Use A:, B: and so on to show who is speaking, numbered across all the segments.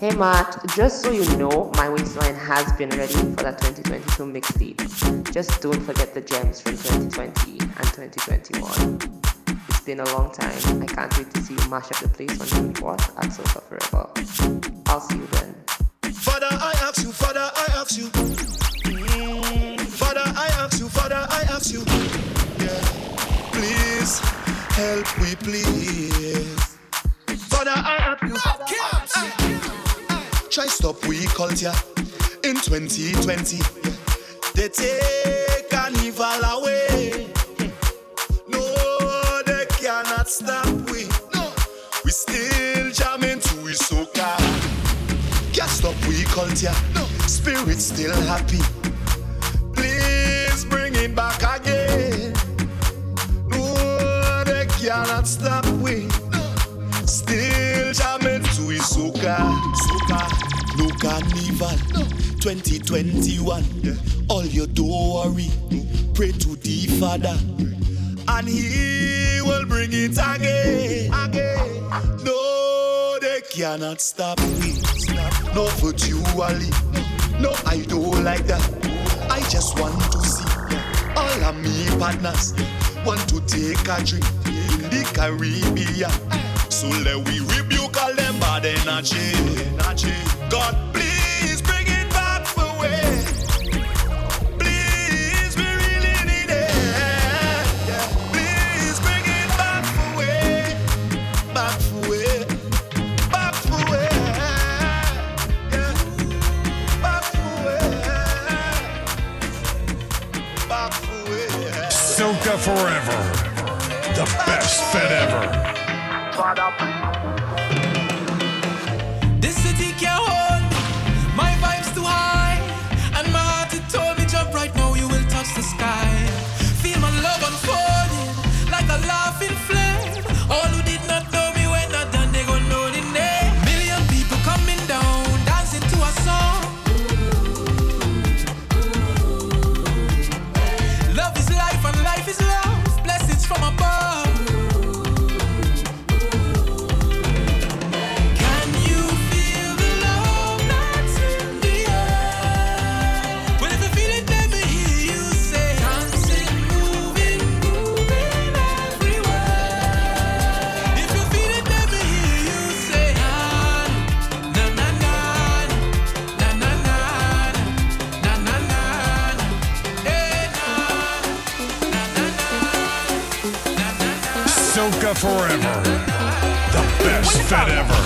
A: Hey Matt, just so you know, my waistline has been ready for that 2022 mixtape. Just don't forget the gems from 2020 and 2021. It's been a long time. I can't wait to see you mash up the place on June 4th at Soca Forever. I'll see you then.
B: Father, I ask you, Father, I ask you. Mm, Father, I ask you, Father, I ask you. Yeah. Please help me, please. Father, I ask you. Father, I ask you. Try stop we culture in 2020. They take carnival away. No, they cannot stop we. No, we still jamming to we soca. Can't stop we culture. No, spirit still happy. Please bring it back again. No, they cannot stop we. Still jamming to we. Soca, no carnival. No, 2021. Yeah. All you do worry. Pray to the Father. And he will bring it again. Again. No, they cannot stop me. Stop. No virtually. No, I don't like that. I just want to see all of me partners want to take a trip in the Caribbean. So let we them bad energy. God, please bring it back for way. Please, we really need it. Please bring it back for way. Back for way. Back for way. Yeah. Back for way. Back for way.
C: Soca Forever. The best fete ever. Fed ever.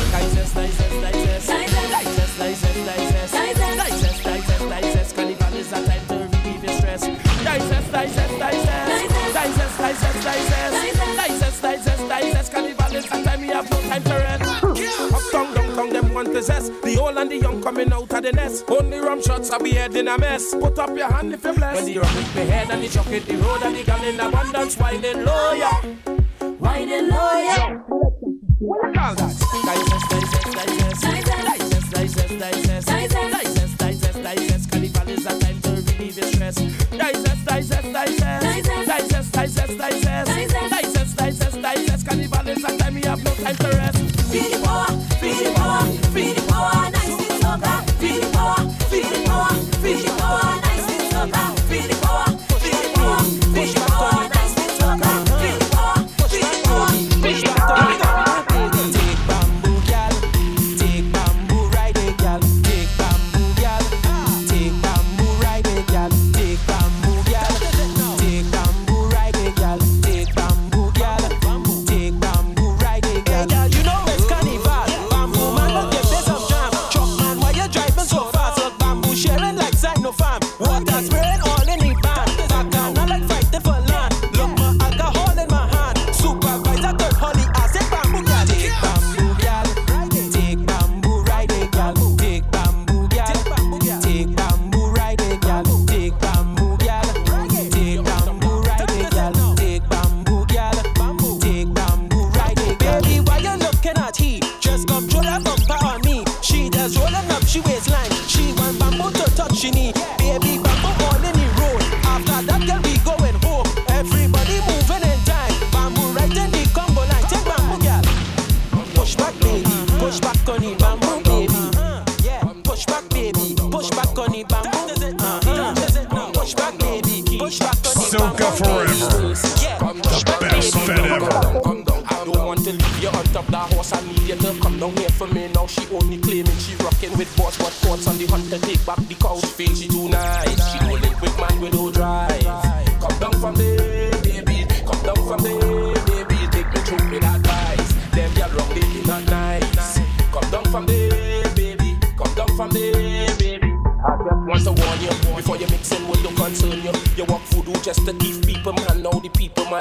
D: The old and the young coming out of the nest. Only rum shots are be in a mess. Put up your hand if you're blessed. When the rum hit head and the chocolate, the road and the gun in abundance, winding low, yeah. Winding low, yeah.
E: Girl,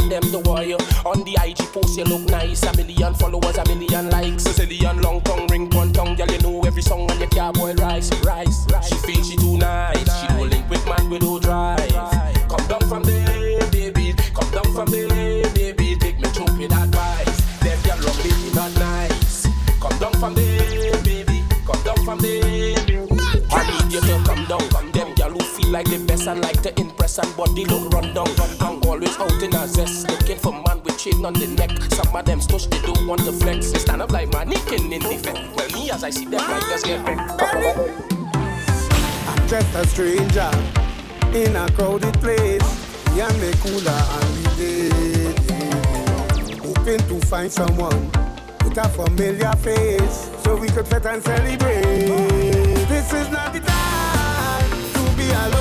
E: them the warrior. On the IG post, you look nice. A million followers, a million likes. Sicilian long tongue, ring one tongue. Girl, you know every song on your cowboy boy, rice, rice, rice. She feels she too nice. She no link with man, with no drive. Come down from there, baby. Come down from there, baby. Take me to with advice. Left your long baby, not nice. Come down from there, baby. Come down from there, baby. I need you to come down, come down feel like the best I like to impress and body look run down. I'm always out in a zest, looking for man with chain on the neck. Some of them stush, they don't want to flex. They stand up like mannequin in effect. Well, me as I see them, I just get back.
F: I'm just a stranger in a crowded place. Yeah, me cooler and the dead. Hoping to find someone with a familiar face so we could fit and celebrate. This is not the time. I love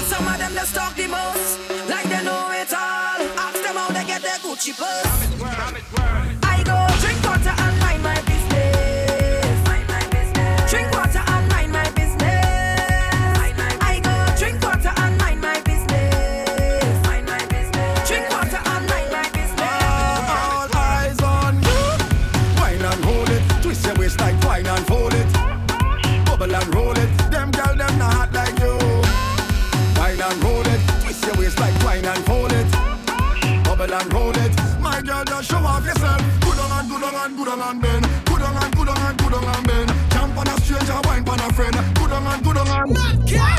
F: And
G: some of them just talk the most, like they know it all. Ask them how they get their Gucci purse. and
F: bend. Good on and good on and good on and bend. Jump on a stranger, wine on a friend. Good on and good on and.
C: Not.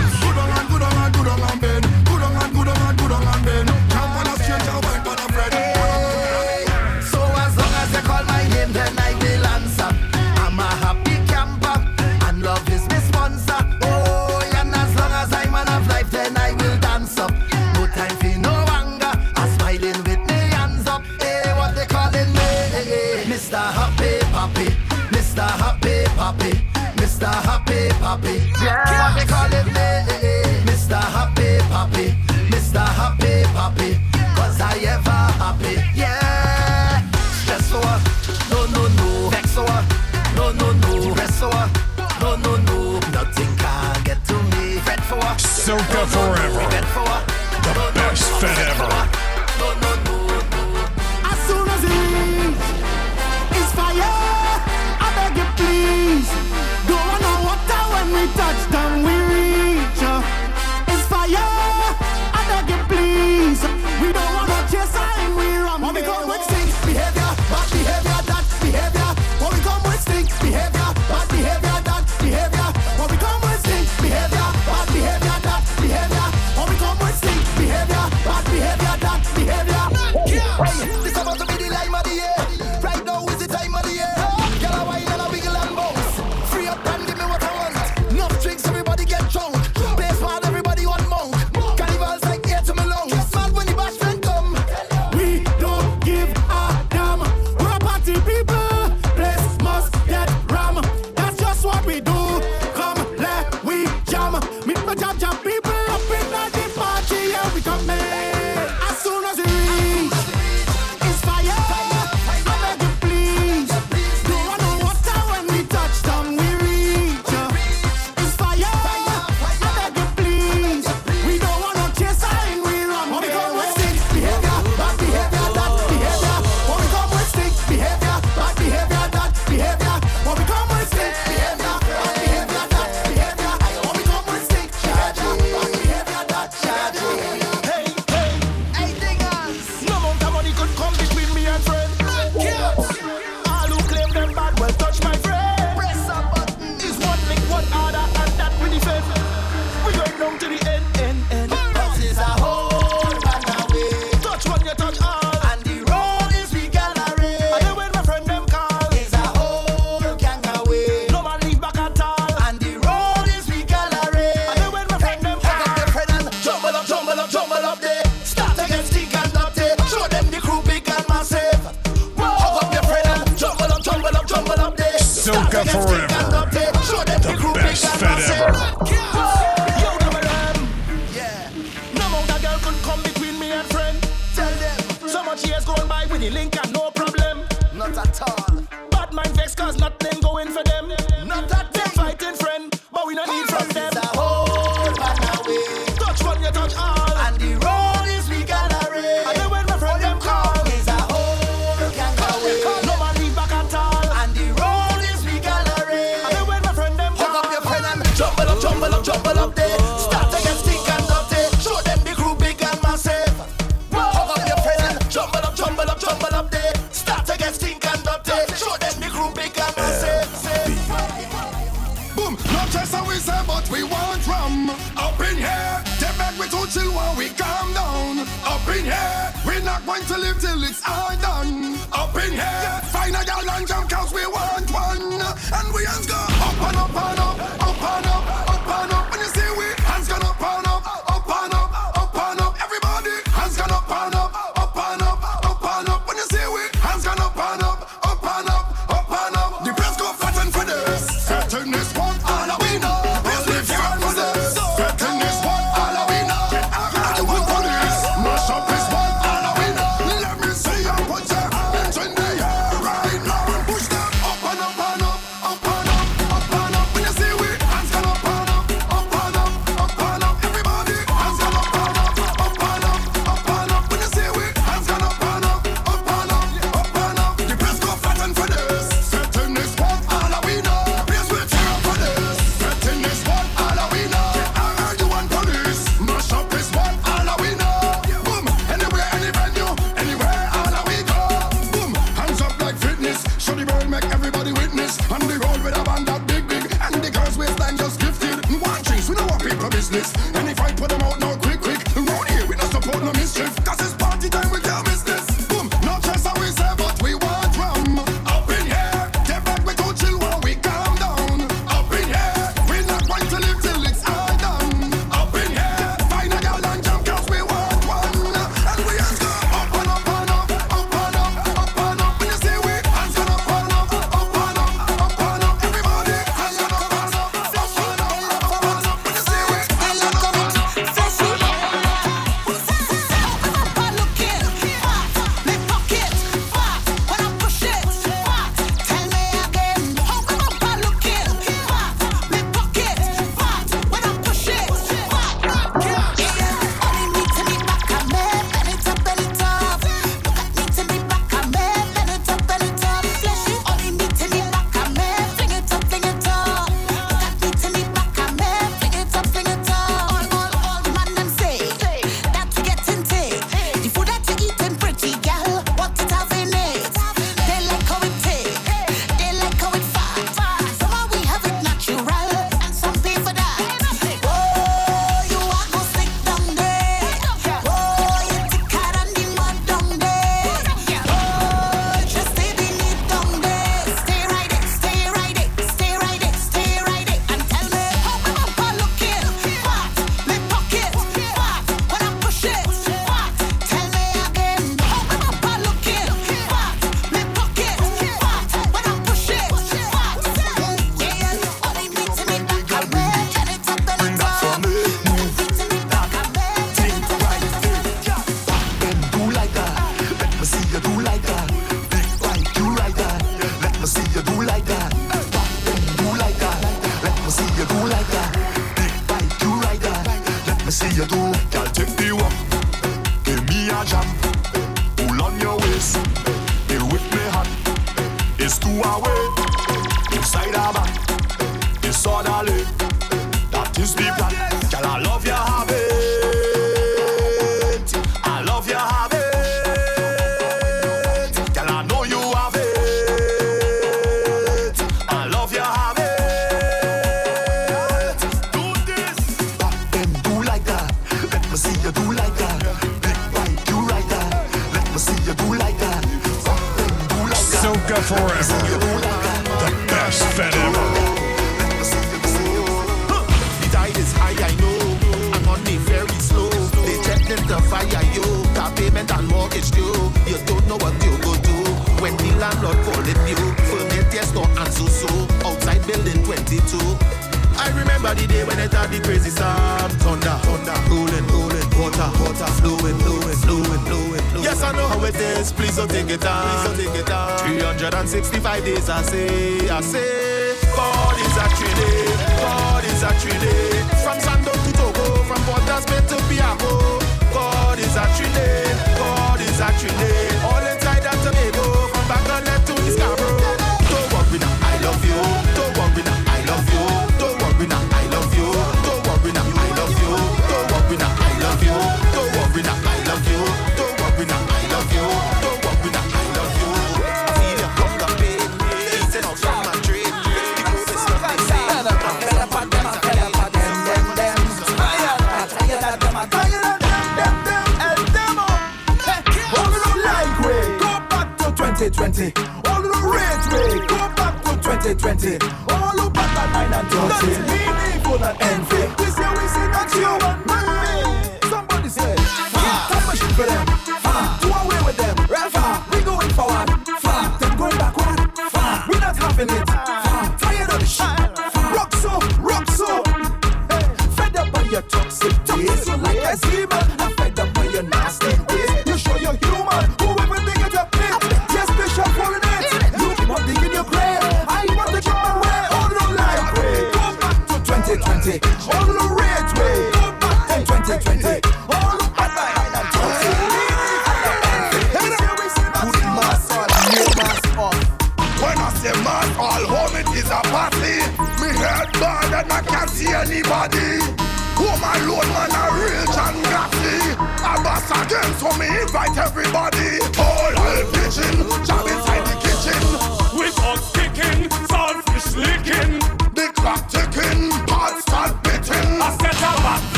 C: forever. The best Fete ever.
H: So much with link and no problem. Not
I: at all. Bad mind
H: vex cause nothing.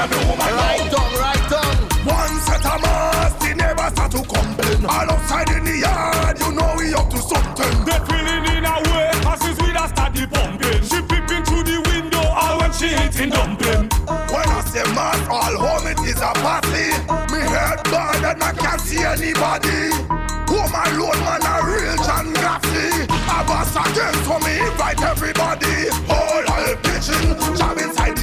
H: And I go when I'm woman
I: Right
H: now.
I: down, right down.
H: One set of mass, the neighbors start to complain. All outside in the yard, you know we up to something.
J: They feeling in a way, as is we that start the pumping. She peeping through the window, all when she hitting dumpling.
H: When I say mass, all home it is a party. Me head bad and I can't see anybody. Home alone, man, a real John Gaffney. I boss again, so me invite everybody. All hell pitching, job inside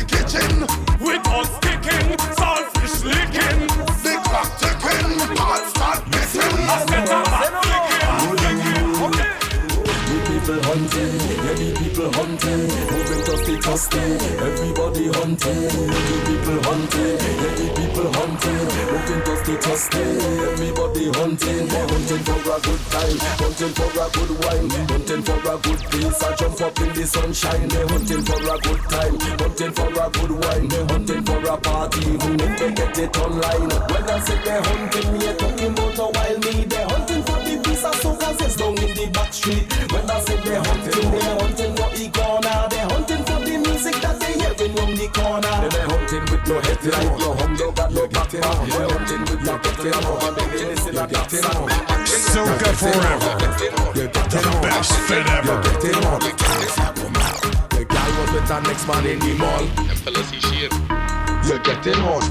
K: everybody hunting. The people hunting, yeah, the people hunting, moving dusty, dusty, everybody hunting. Hunting for a good time, hunting for a good wine, hunting for a good place. I jump up in the sunshine. They're hunting for a good time, hunting for a good wine, they're hunting for a party, even if they get it online. When I say they're hunting, me, talking about a wild me. They're hunting for the of soca that's down in the back street. When I say they're hunting, they're hunting that they hearing from the corner. They're hunting with no headlight, no hum dog, and no back They're hunting with no getting on, and they listen and getting on.
L: Soca forever. The best fete ever.
K: Getting on. The guy was with the next man in the mall.
M: Them fellas see shit.
K: You're getting on.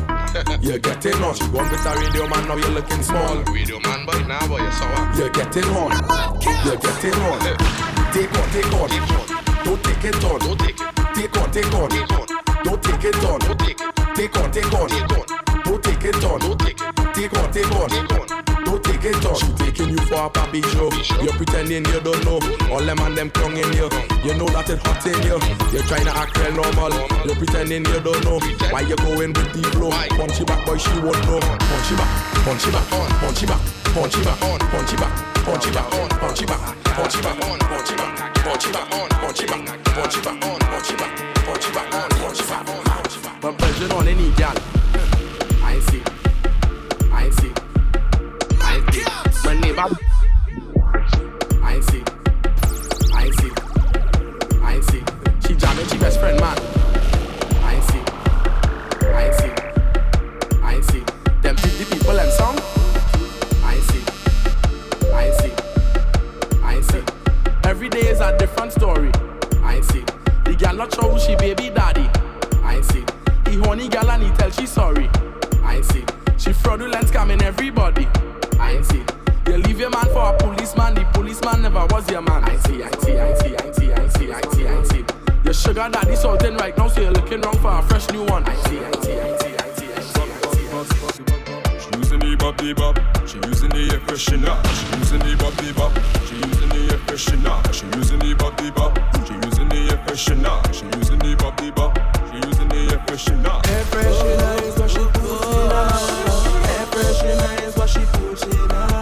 K: You're getting on. She one with a radio man, now you're looking small.
M: Radio man boy, nah boy, you saw her.
K: You're getting on. You're getting on. Take on, take on.
M: Take on.
K: Don't take it on.
M: Don't take it.
K: Take on, take on. Don't take it on.
M: Take it
K: on, take on. Don't take it on.
M: Take it
K: on, take on. Don't take it on. She taking you for a papi show. You're pretending you don't know. All them and them clunging you. You know that it hot in you. You're trying to act real normal. You're pretending you don't know. Why you going with the flow? Punch you back, boy, she won't know. Punch you back, punch you back, punch you back, punch you back, punch you back. On. I see. I see. I see. My neighbor. I see. I see. I see. She jamming, she best friend man. Story. I see. The girl not sure who she baby daddy. I see. The honey girl and he tell she sorry. I see. She fraudulent scamming everybody. I see. You leave your man for a policeman. The policeman never was your man. I see. I see. I see. I see. I see. I see. I see. Your sugar daddy salting right now, so you're looking wrong for a fresh new one. I see. I see. I see.
J: The bop. She using the air freshener. She using the the bop. She using the air freshener. She using the the bop. She using the air freshener. She using the bop bop. She using the air freshener.
I: Air freshener is what she puts in. Air freshener is what she puts in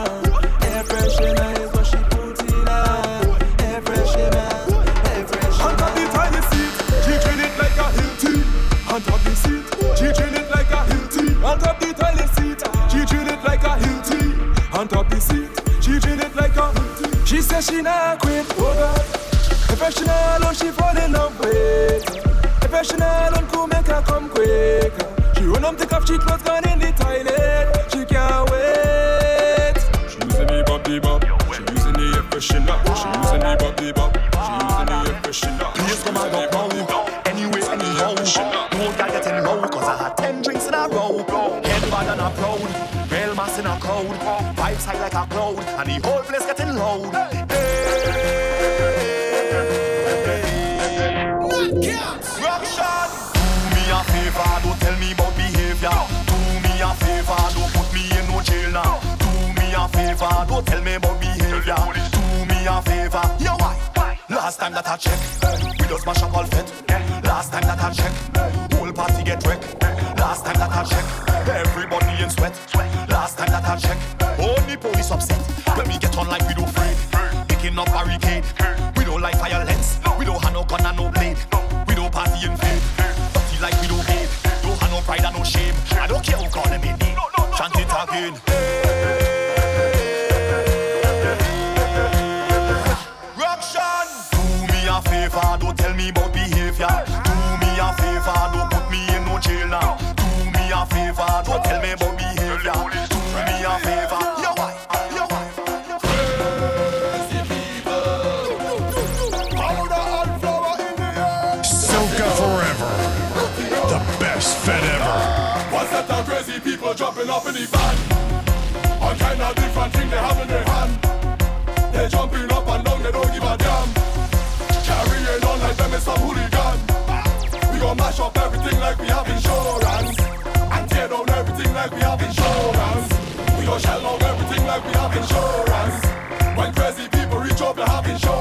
I: She says she not quit, oh God.
D: professional, I she not alone, she fall in love with. If I could make her come quicker. She run home, take off, she clothes gone in the toilet. She can't wait. She using the bop, bob. She using the professional. She using the bop, bob. She using the professional.
B: Please come and don't call me. Anyway, anyhow, don't gotta get in row, cause I had ten drinks in a row. Head bad and I'm Bell mass in a cold. vibes high like a cloud, and the whole place getting loud. Last time that I check, we just mash up all fit. Last time that I check, whole party get wrecked. Last time that I check, everybody in sweat.
D: jumping up in the van. All kind of different things they have in their hand. They're jumping up and down, they don't give a damn. Carrying on like them is some hooligan. We gon' mash up everything like we have insurance, and tear down everything like we have insurance. We gon' shell out everything like we have insurance. When crazy people reach up, they have insurance.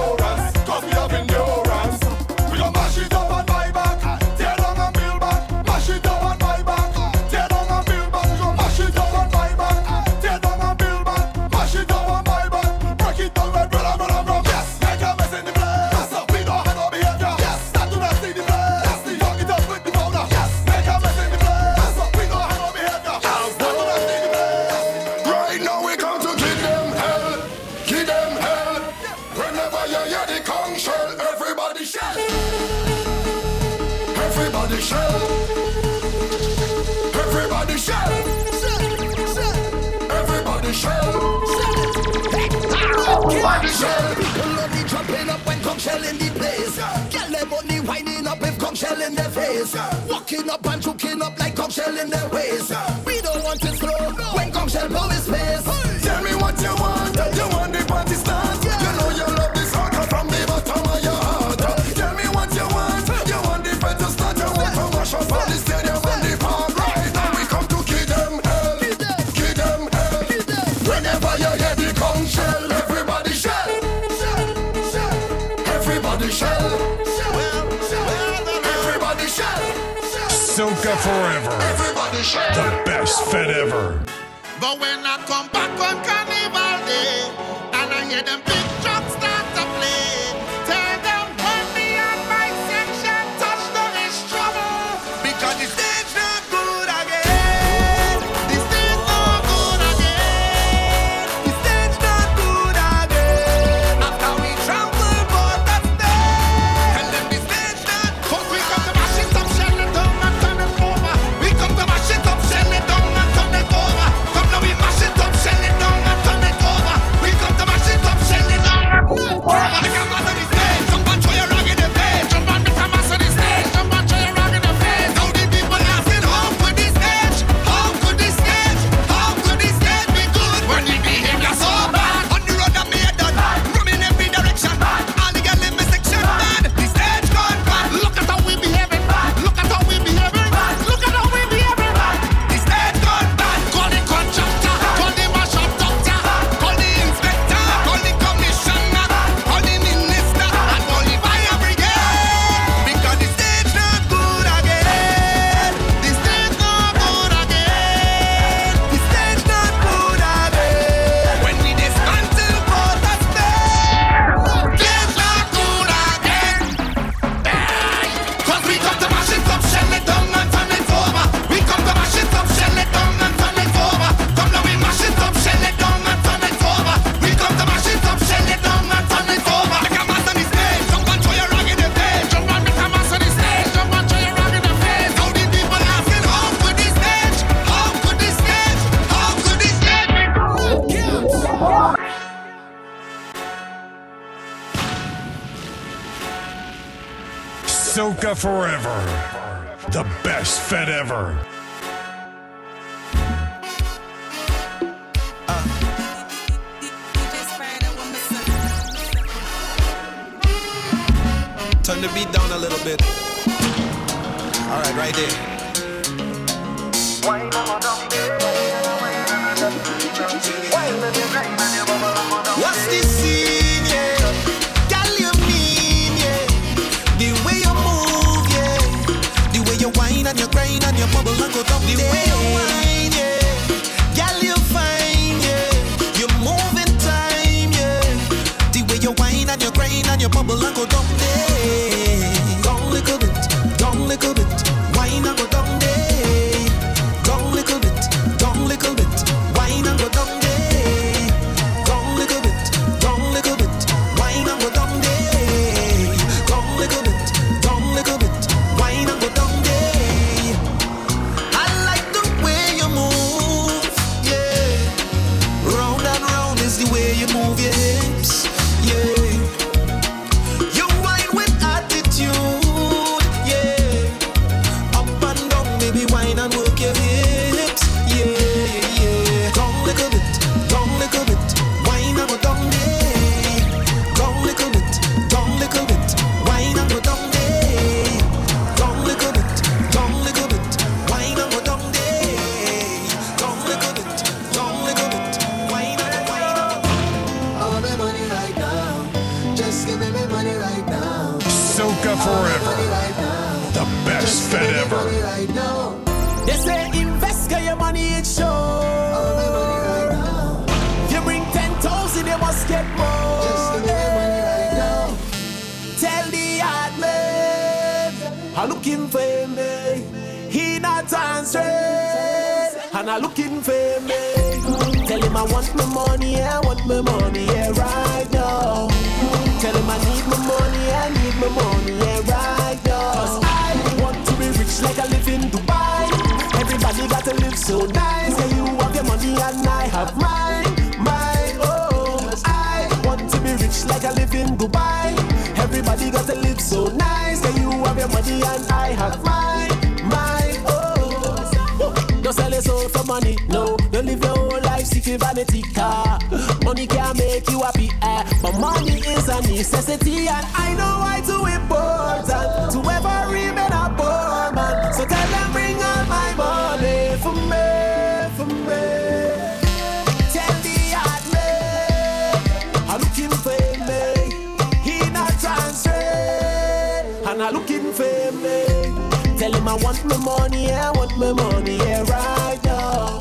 D: in
I: their ways. We don't want to slow. When come shall blow his face.
H: Tell me what you want.
C: Best Fete ever.
H: The
N: forever. The best fete ever.
O: have my, my,
D: oh. I want to be rich like I live in Dubai. Everybody got to live so nice. That you have your money and I have my, my, oh. Don't sell your soul for money, no. Don't live your whole life seeking vanity car. Money can make you happy, eh. But money is a necessity, and I know why it's important to ever remember. I want my money, I want my money, yeah, right now.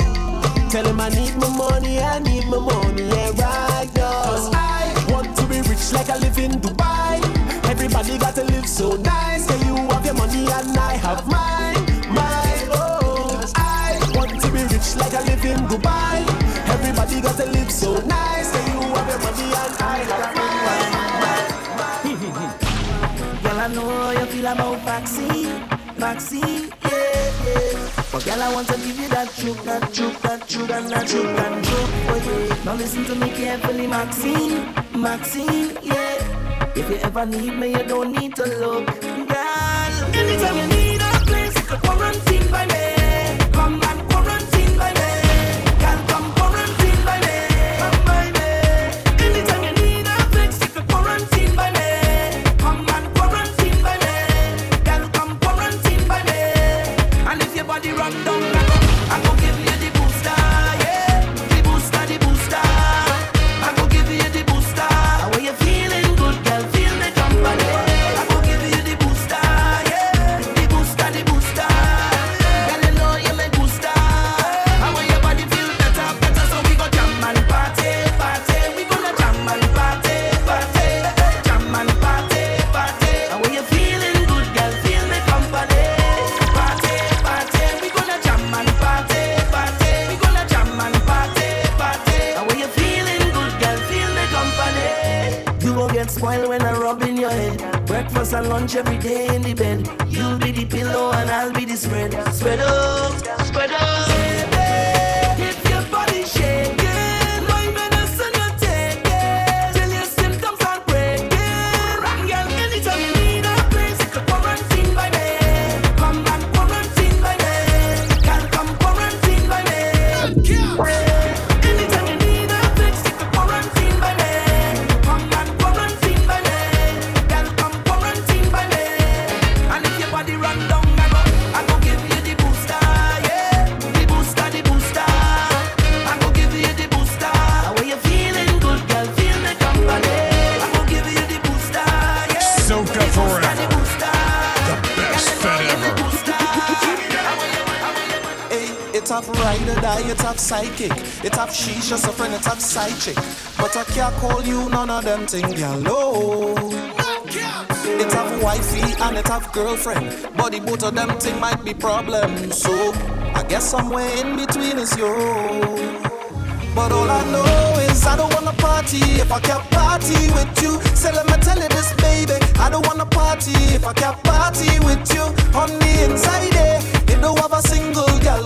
D: Tell him I need my money, I need my money, yeah, right now. Cause I want to be rich like I live in Dubai. Everybody got to live so nice. Say you have your money and I have mine, mine, oh. I want to be rich like I live in Dubai. Everybody got to live so nice. Say you have your money and I have mine.
P: Girl, I know you feel about vaccine. Maxine. Yeah, yeah. But girl, I want to give you that truth, that truth, that truth, and that truth, and truth for you. Now listen to me carefully, Maxine, Maxine. Yeah. If you ever need me, you don't need to look, girl. Anytime you need a place, you
N: them thing, girl. Oh. It's have wifey and it have girlfriend, but the both of them thing might be problem. So I guess somewhere in between is you. But all I know is I don't wanna party if I can't party with you. Say let me tell you this, baby. I don't wanna party if I can't party with you. On the inside, eh, you don't have a single girl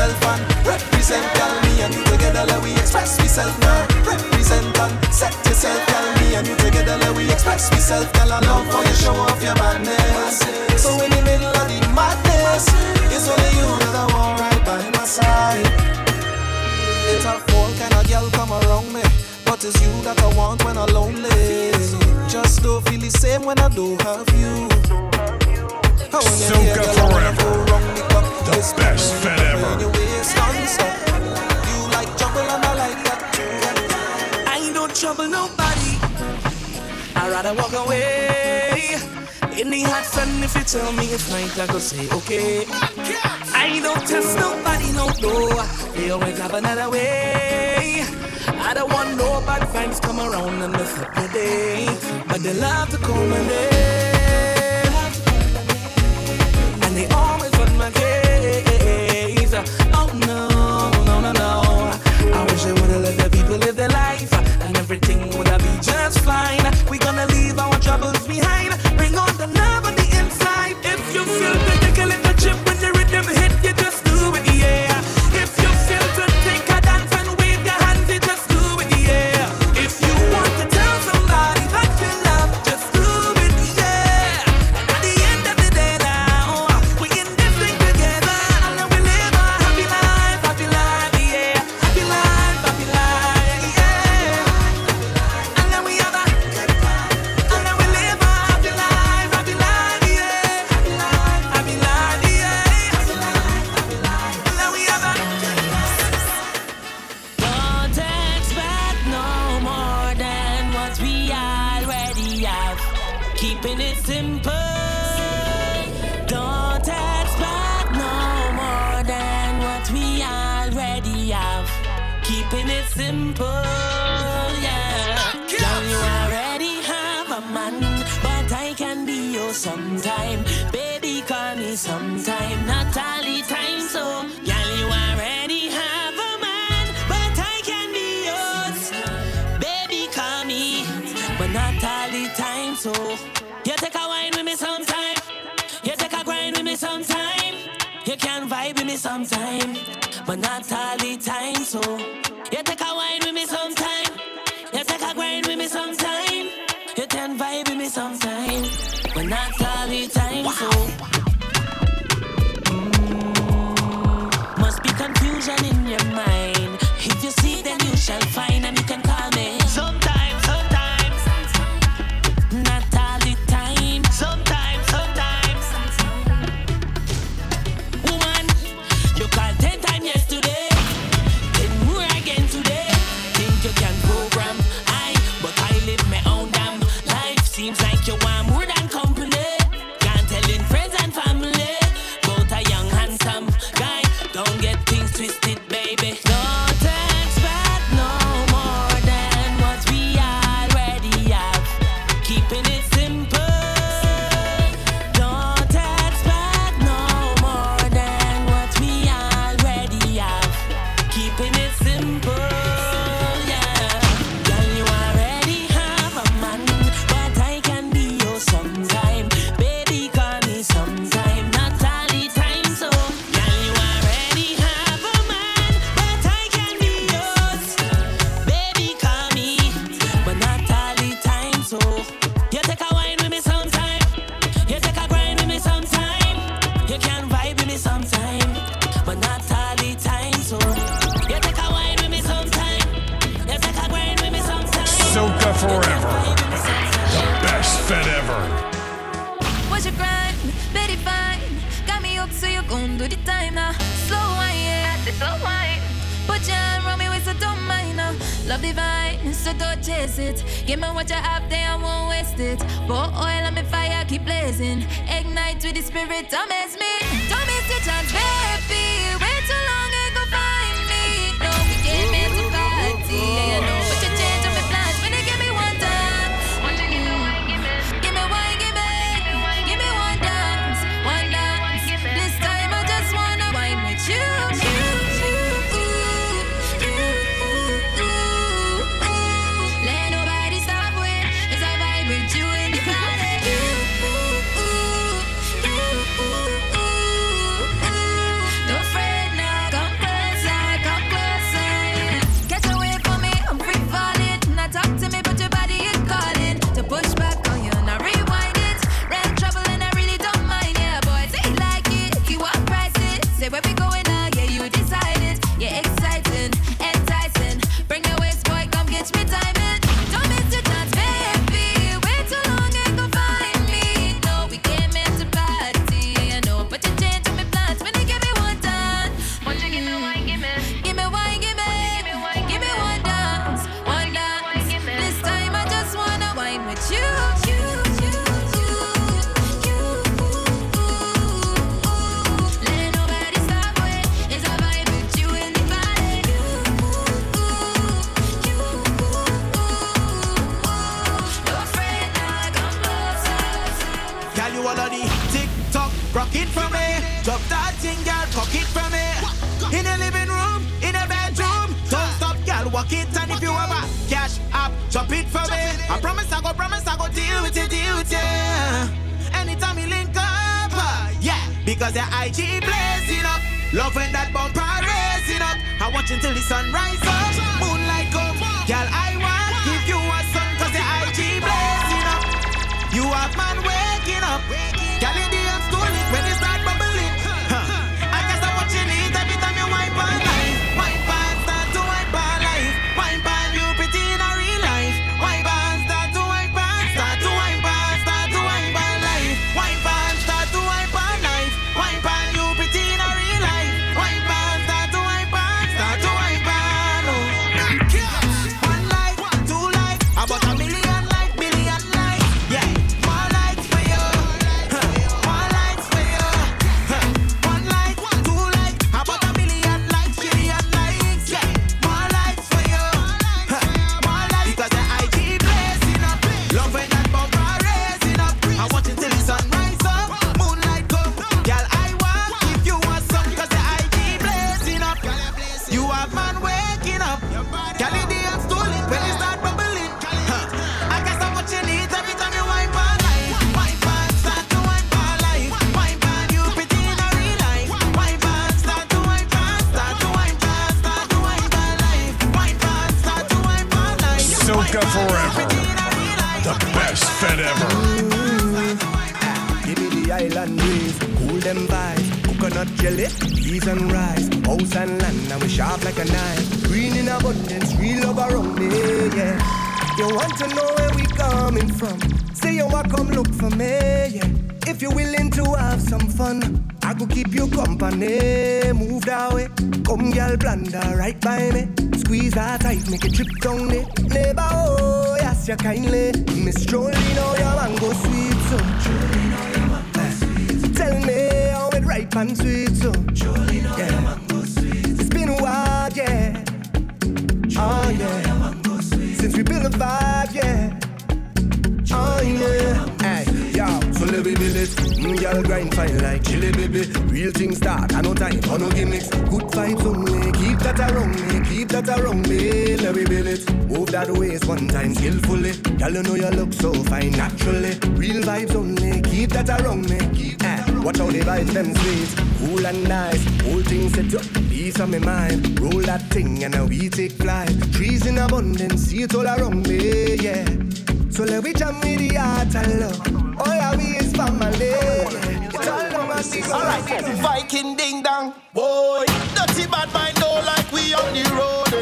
N: myself and represent, tell me and you together let we express myself now. Represent and set yourself, tell me and you together let we express myself. Tell I love for you, show off your madness. So in the middle of the madness, it's only you that I want right by my side. It's a fool kind of girl come around me, but it's you that I want when I'm lonely. Just don't feel the same when I don't have you.
L: Soca forever
N: the
L: best ever.
N: Trouble I
Q: don't trouble nobody. I'd rather walk away. In the hot sun, if you tell me it's fine, I could say okay. I don't test nobody, no, no. They always have another way. I don't want no bad vibes come around on the day, But they love to call my name. Oh no, no, no, no. I wish I would've let the people live their life.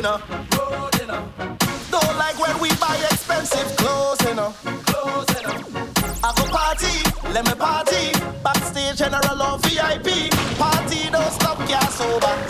Q: enough.
R: Don't like
S: when we
N: buy expensive clothes enough. Clothes enough. I go party, let me party. Backstage general or VIP. Party don't stop, yeah, sober.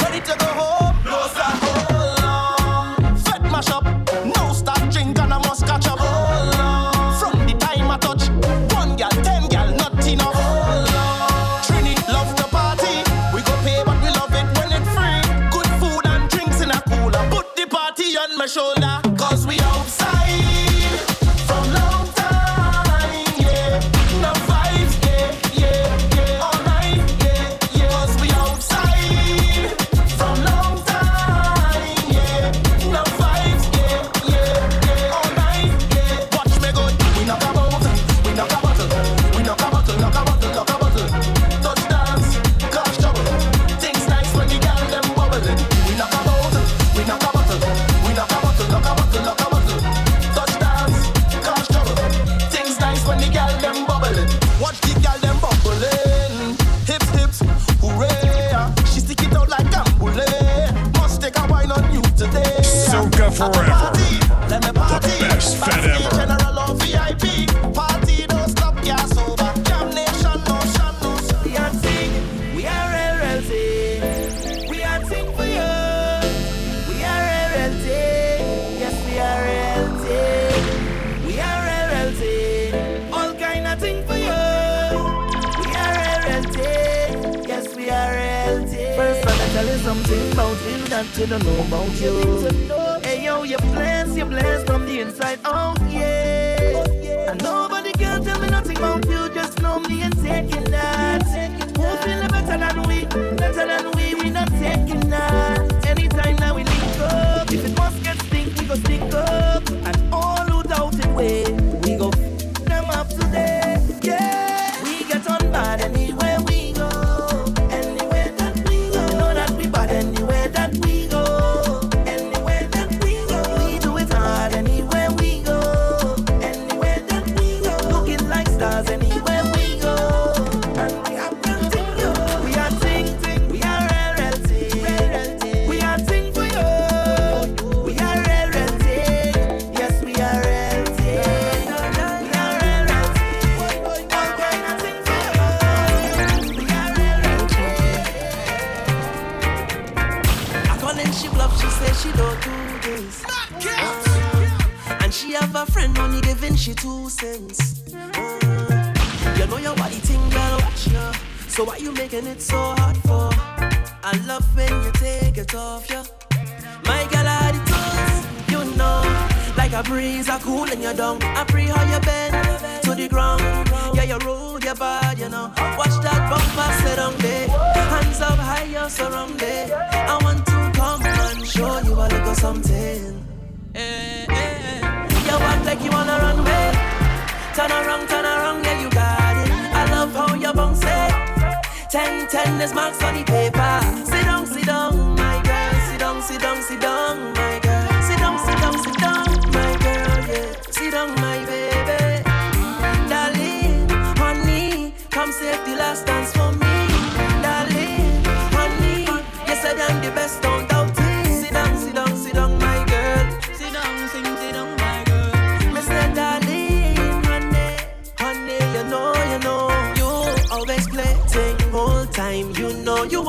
P: thinking now.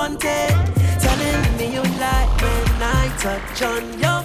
P: wanted. Telling me you like when I touch on your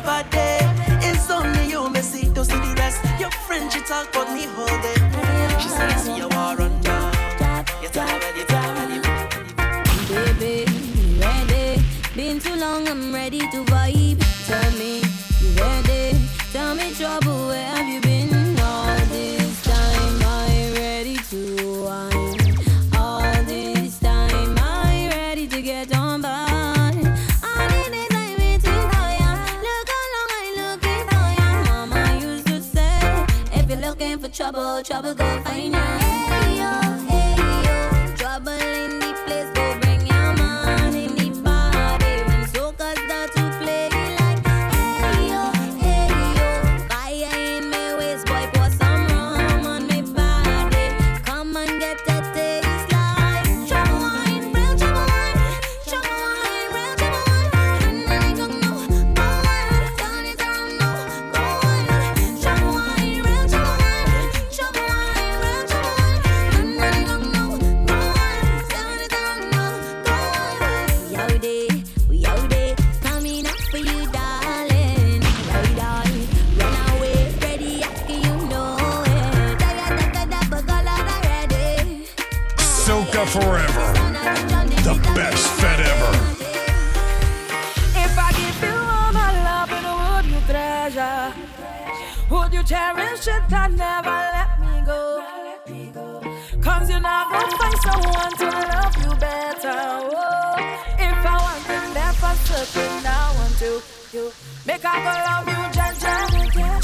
T: I'll find
G: someone to love you better. Oh, if I want to never circle now until you make I go love you, Jaja,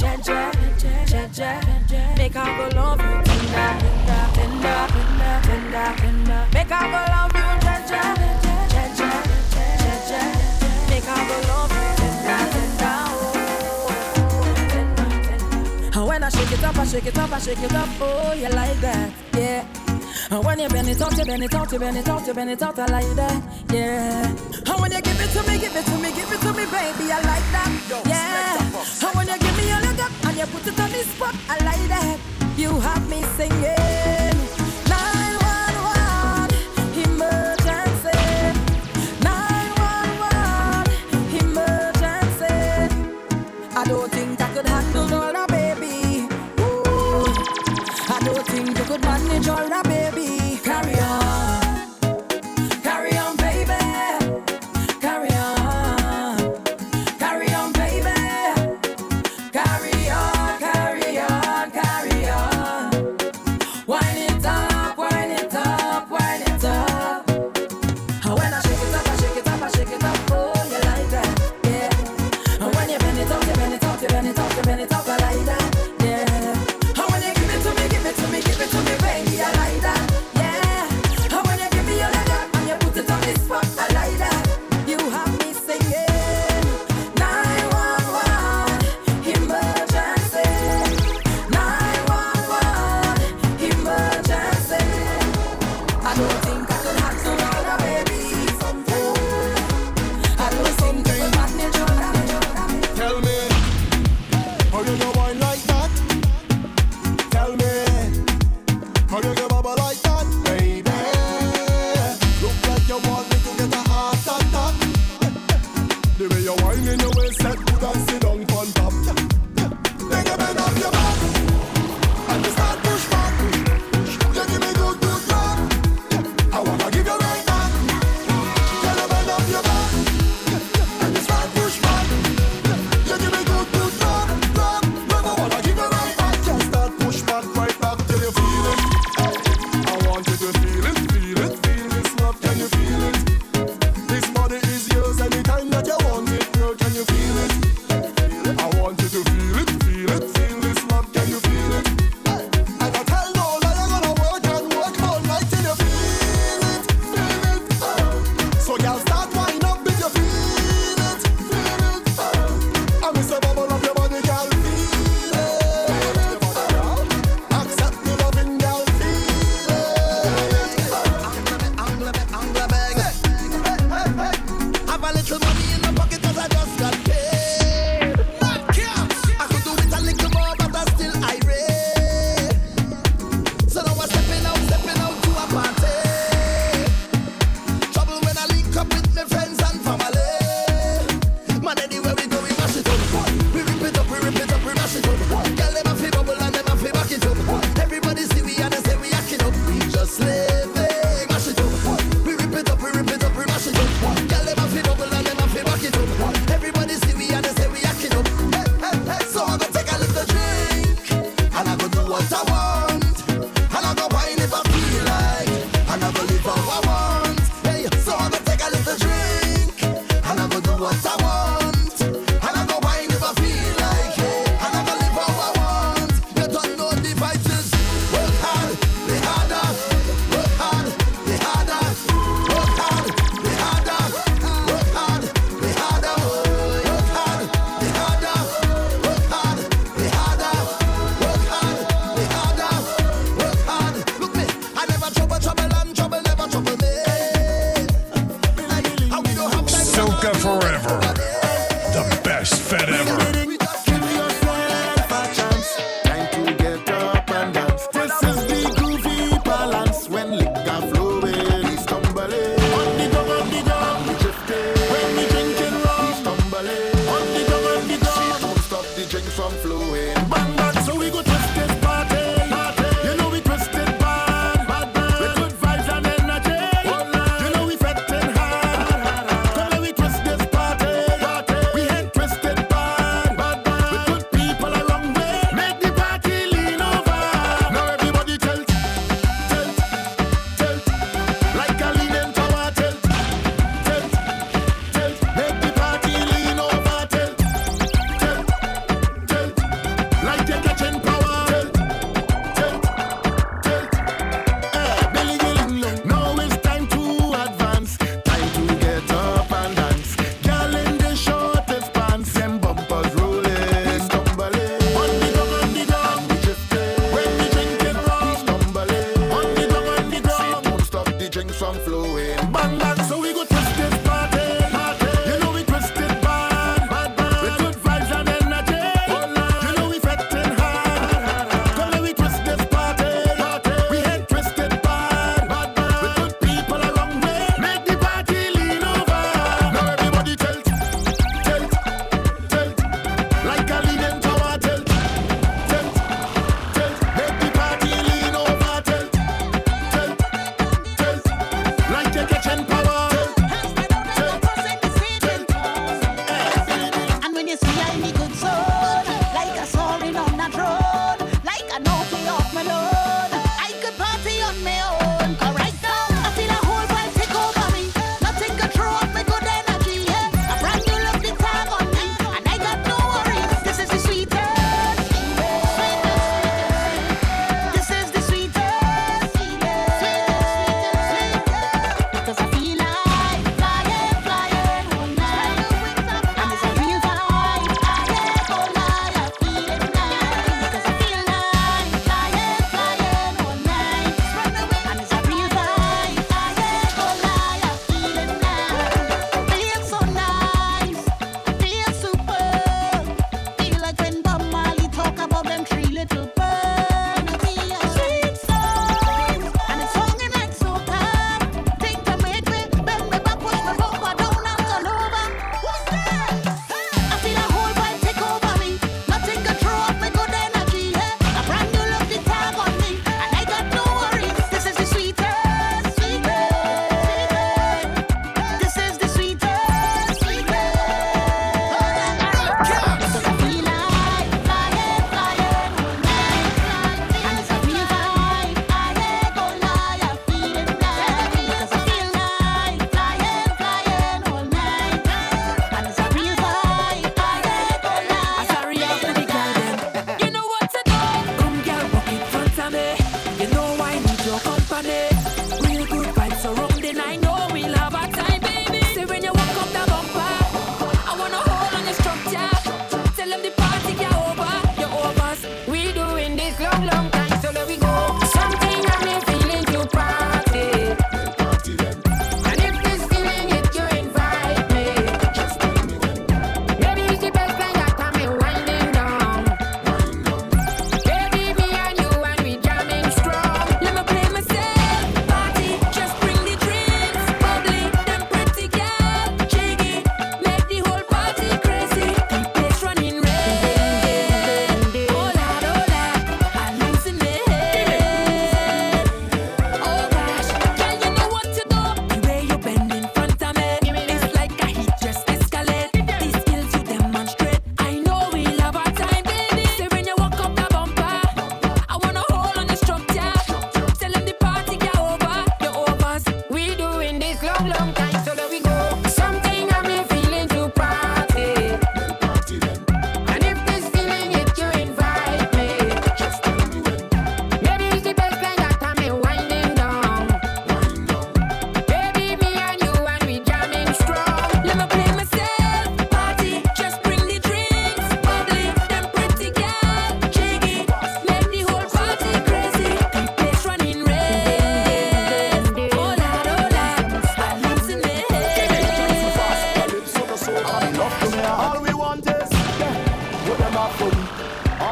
G: Jaja, Jaja, make I go love you tender, tender, tender, tender, make I go love you, Jaja, Jaja, Jaja, make I go love you tender, tender. When I shake it up, I shake it up, I shake it up, oh, you like that, yeah. And when you bend it out, you bend it out, you bend it out, you bend it out, I like that. Yeah. And when you give it to me, give it to me, give it to me, baby, I like that. Yeah. And when you give me all your up and you put it on this spot, I like that. You have me singing.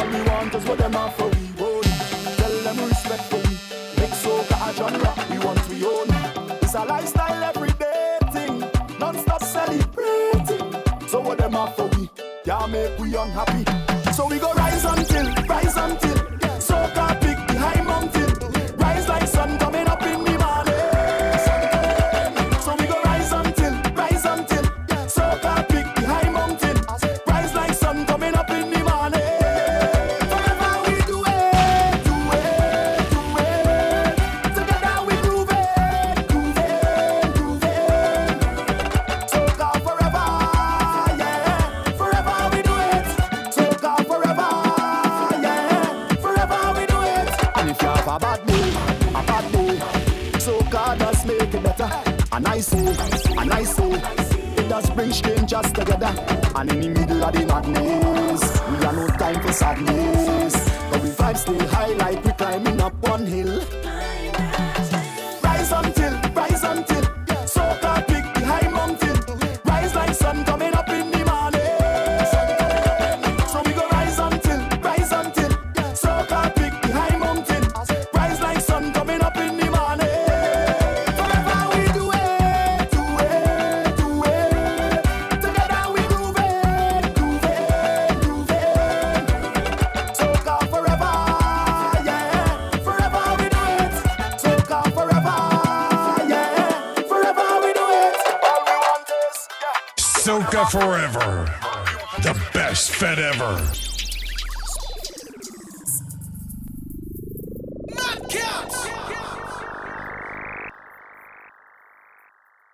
I: what we want is
B: what them have for we own. Tell them respectfully, make soca a genre we want we own. It's a lifestyle everyday thing, non-stop celebrating. So what them have for we, can't make we unhappy. So we go rise until.
L: Ever.